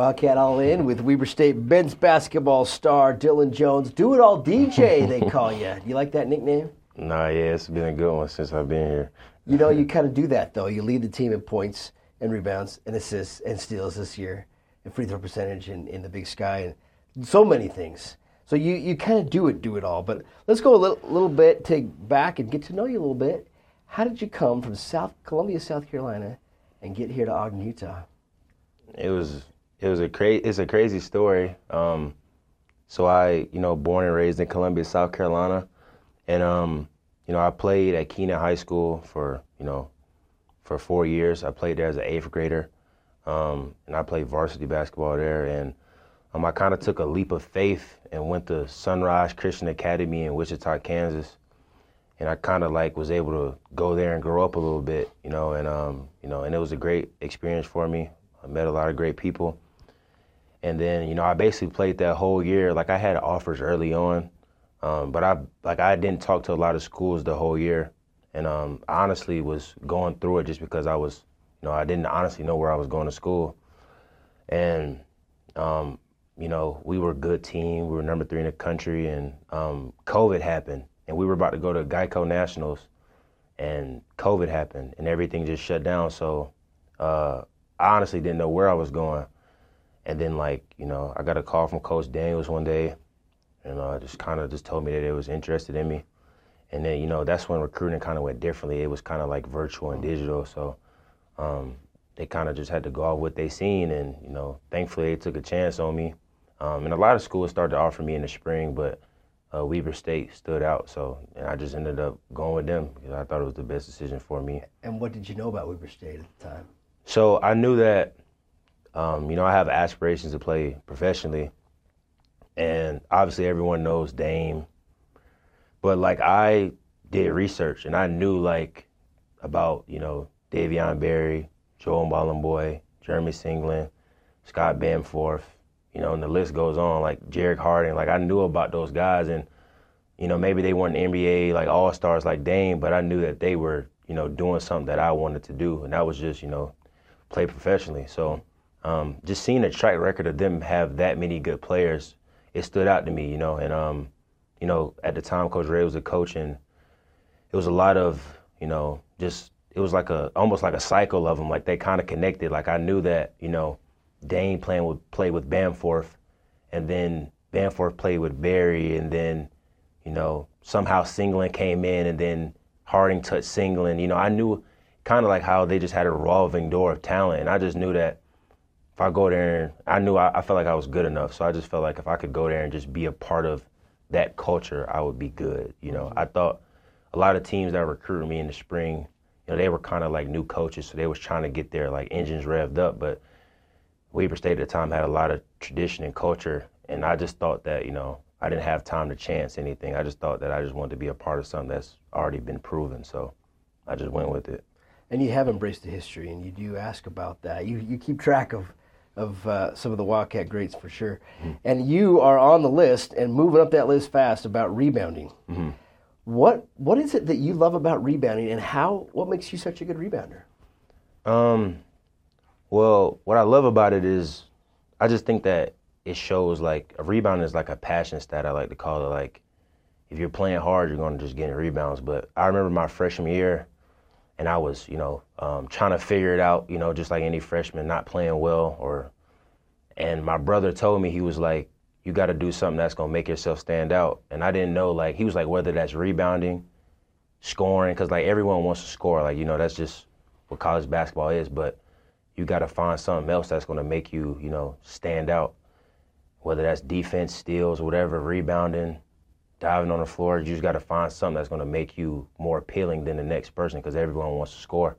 Wildcat All In with Weber State men's basketball star Dylan Jones. Do it all DJ, they call you. You like that nickname? Nah, yeah, it's been a good one since I've been here. You know, you kind of do that though. You lead the team in points and rebounds and assists and steals this year, and free throw percentage in, in the Big Sky, and so many things. So you, you kind of do it, do it all. But let's go a little, little bit, take back and get to know you a little bit. How did you come from South Columbia, South Carolina, and get here to Ogden, Utah? It was it was a crazy it's a crazy story. Um, so I you know born and raised in Columbia, South Carolina, and um, you know I played at Keenan High School for you know for four years. I played there as an eighth grader, um, and I played varsity basketball there. And um, I kind of took a leap of faith and went to Sunrise Christian Academy in Wichita, Kansas. And I kind of like was able to go there and grow up a little bit, you know, and um, you know, and it was a great experience for me. I met a lot of great people. And then, you know, I basically played that whole year. Like I had offers early on, um, but I like I didn't talk to a lot of schools the whole year, and um, I honestly was going through it just because I was, you know, I didn't honestly know where I was going to school, and um, you know, we were a good team. We were number three in the country, and um, COVID happened, and we were about to go to Geico Nationals, and COVID happened, and everything just shut down. So uh, I honestly didn't know where I was going. And then like, you know, I got a call from Coach Daniels one day and uh, just kind of just told me that they was interested in me. And then, you know, that's when recruiting kind of went differently. It was kind of like virtual and digital. So um, they kind of just had to go off what they seen. And, you know, thankfully they took a chance on me. Um, and a lot of schools started to offer me in the spring, but uh, Weber State stood out. So and I just ended up going with them because I thought it was the best decision for me. And what did you know about Weber State at the time? So I knew that um, you know, I have aspirations to play professionally, and obviously everyone knows Dame, but like I did research and I knew like about you know Davion Berry, Joel Bolomboy, Jeremy Senglin, Scott Bamforth, you know, and the list goes on. Like Jerrick Harding, like I knew about those guys, and you know maybe they weren't NBA like all stars like Dame, but I knew that they were you know doing something that I wanted to do, and that was just you know play professionally. So um, just seeing a track record of them have that many good players, it stood out to me, you know. And um, you know, at the time, Coach Rahe was a coach, and it was a lot of, you know, just it was like a almost like a cycle of them. Like they kind of connected. Like I knew that, you know, Dame playing with play with Bamforth, and then Bamforth played with Berry, and then, you know, somehow Senglin came in, and then Harding touched Senglin. You know, I knew kind of like how they just had a revolving door of talent, and I just knew that if I go there and I knew I, I felt like I was good enough. So I just felt like if I could go there and just be a part of that culture, I would be good. You know, I thought a lot of teams that recruited me in the spring, you know, they were kind of like new coaches, so they was trying to get their like engines revved up. But Weber State at the time had a lot of tradition and culture, and I just thought that you know I didn't have time to chance anything. I just thought that I just wanted to be a part of something that's already been proven. So I just went with it. And you have embraced the history, and you do ask about that. You you keep track of of uh, some of the Wildcat greats for sure. Mm-hmm. And you are on the list and moving up that list fast about rebounding. Mm-hmm. What what is it that you love about rebounding, and how what makes you such a good rebounder? Um, well, what I love about it is, I just think that it shows like a rebound is like a passion stat. I like to call it like, if you're playing hard, you're going to just get rebounds. But I remember my freshman year, and I was, you know, um, trying to figure it out, you know, just like any freshman, not playing well, or. And my brother told me he was like, "You got to do something that's gonna make yourself stand out." And I didn't know, like, he was like, whether that's rebounding, scoring, because like everyone wants to score, like you know, that's just what college basketball is. But you got to find something else that's gonna make you, you know, stand out. Whether that's defense, steals, whatever, rebounding, diving on the floor. You just got to find something that's going to make you more appealing than the next person because everyone wants to score.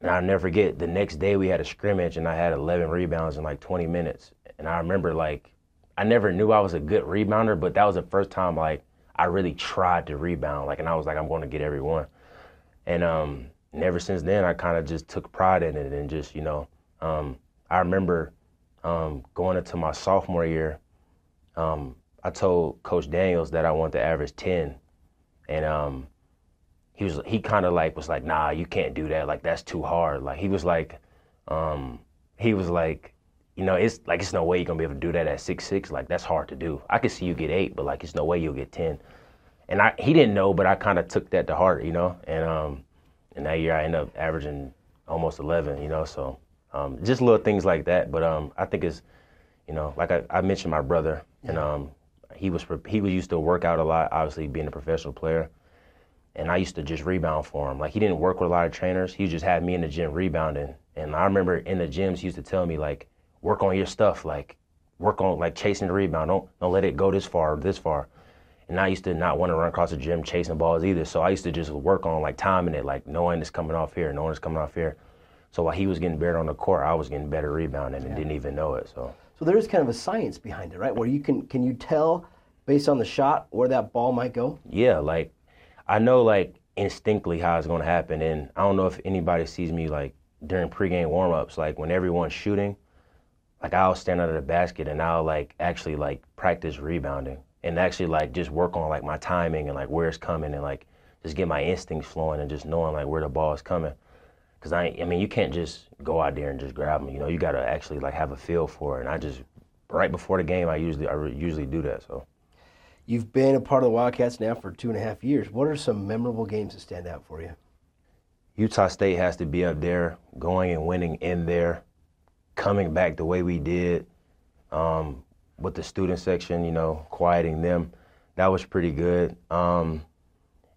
And I'll never forget the next day we had a scrimmage and I had 11 rebounds in like 20 minutes. And I remember like I never knew I was a good rebounder, but that was the first time like I really tried to rebound. Like, and I was like, I'm going to get every one. And um, and ever since then, I kind of just took pride in it and just you know, um, I remember um, going into my sophomore year. Um, I told Coach Daniels that I want to average ten, and um, he was he kind of like was like, nah, you can't do that. Like that's too hard. Like he was like, um, he was like, you know, it's like it's no way you're gonna be able to do that at six six. Like that's hard to do. I could see you get eight, but like it's no way you'll get ten. And I he didn't know, but I kind of took that to heart, you know. And um, and that year I ended up averaging almost eleven, you know. So um, just little things like that. But um, I think it's, you know, like I, I mentioned my brother, and um, he was he was used to work out a lot, obviously being a professional player. And I used to just rebound for him. Like he didn't work with a lot of trainers. He just had me in the gym rebounding. And I remember in the gyms, he used to tell me like, work on your stuff, like work on like chasing the rebound. Don't don't let it go this far, this far. And I used to not want to run across the gym chasing balls either. So I used to just work on like timing it, like knowing it's coming off here, knowing it's coming off here. So while he was getting better on the court, I was getting better rebounding and didn't even know it. So So there is kind of a science behind it, right? Where you can can you tell based on the shot where that ball might go? yeah, like I know like instinctively how it's gonna happen. And I don't know if anybody sees me like during pregame warm ups, like when everyone's shooting, like I'll stand under the basket and I'll like actually like practice rebounding and actually like just work on like my timing and like where it's coming and like just get my instincts flowing and just knowing like where the ball is coming. Cause I, I mean, you can't just go out there and just grab them. You know, you gotta actually like have a feel for it. And I just right before the game, I usually I usually do that. So You've been a part of the Wildcats now for two and a half years. What are some memorable games that stand out for you? Utah State has to be up there, going and winning in there, coming back the way we did um, with the student section, you know, quieting them. That was pretty good. Um,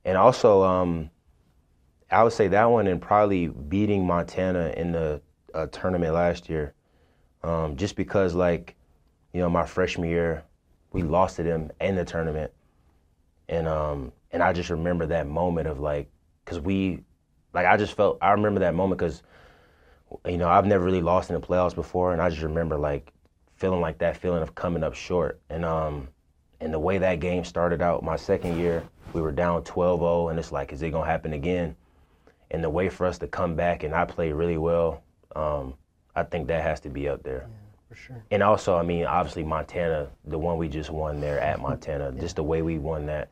and also, um, I would say that one and probably beating Montana in the uh, tournament last year, um, just because, like, you know, my freshman year, we lost to them in the tournament, and um, and I just remember that moment of like, cause we like I just felt I remember that moment because you know I've never really lost in the playoffs before, and I just remember like feeling like that feeling of coming up short, and um and the way that game started out my second year, we were down 12-0, and it's like, is it gonna happen again? And the way for us to come back and I played really well, um, I think that has to be up there. Yeah, For sure. And also, I mean, obviously Montana, the one we just won there at Montana, just the way we won that.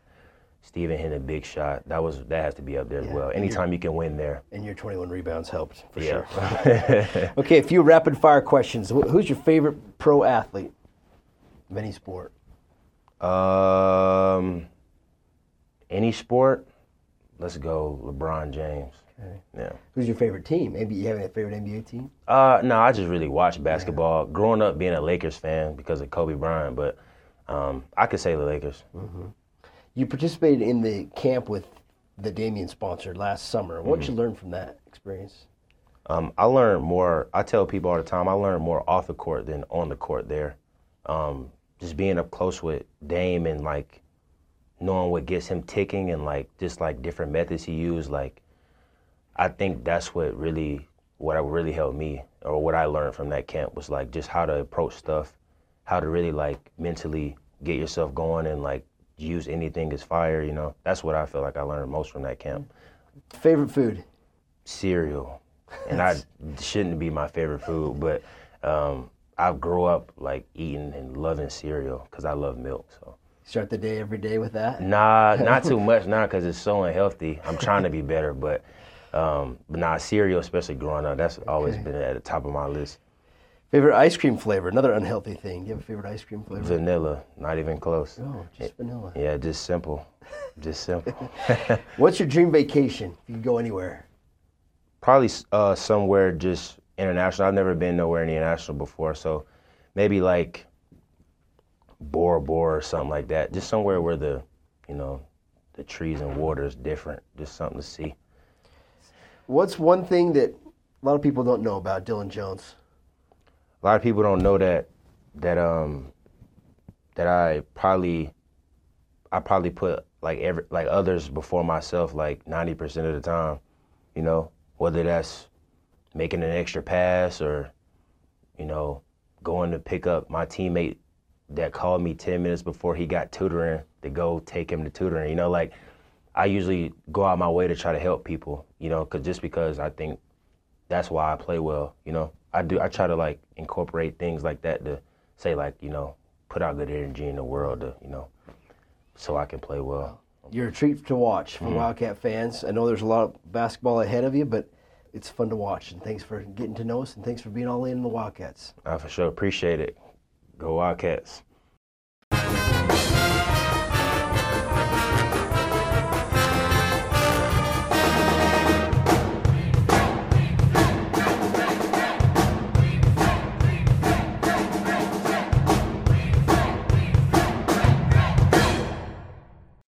Steven hit a big shot. That was that has to be up there as well. Anytime you can win there. And your 21 rebounds helped for Yeah. sure. okay, a few rapid fire questions. Who's your favorite pro athlete of any sport? um, any sport, let's go LeBron James. Okay. Yeah. Who's your favorite team? Maybe you have a favorite NBA team? Uh, no, I just really watch basketball. Growing up being a Lakers fan because of Kobe Bryant, but um, I could say the Lakers. You participated in the camp with the Damian sponsored last summer. What did you learn from that experience? Um, I learned more. I tell people all the time. I learned more off the court than on the court. There, um, just being up close with Dame and like knowing what gets him ticking and like just like different methods he used. Like, I think that's what really what really helped me or what I learned from that camp was like just how to approach stuff, how to really like mentally get yourself going and like use anything as fire. You know, that's what I feel like I learned most from that camp. Favorite food? cereal, and I shouldn't be my favorite food, but um, I grew up like eating and loving cereal because I love milk. So Start the day every day with that? nah, not too much now because it's so unhealthy. I'm trying to be better, but um, but nah, cereal, especially growing up, that's always been at the top of my list. Favorite ice cream flavor? Another unhealthy thing. Do you have a favorite ice cream flavor? Vanilla, not even close. Oh, just vanilla. Yeah, just simple, just simple. What's your dream vacation? If you could go anywhere. Probably uh, somewhere just international. I've never been nowhere international before, so maybe like Bora Bora or something like that. Just somewhere where the, you know, the trees and water is different. Just something to see. What's one thing that a lot of people don't know about Dylan Jones? A lot of people don't know that that um that I probably I probably put like every like others before myself like ninety percent of the time. You know, whether that's making an extra pass or, you know, going to pick up my teammate that called me ten minutes before he got tutoring to go take him to tutoring. You know, like I usually go out my way to try to help people. You know, cause just because I think that's why I play well. You know, I do. I try to like incorporate things like that to say like you know put out good energy in the world to you know so I can play well. You're a treat to watch Mm-hmm. for Wildcat fans. I know there's a lot of basketball ahead of you, but it's fun to watch. And thanks for getting to know us, and thanks for being all in the Wildcats. I for sure appreciate it. Go Wildcats.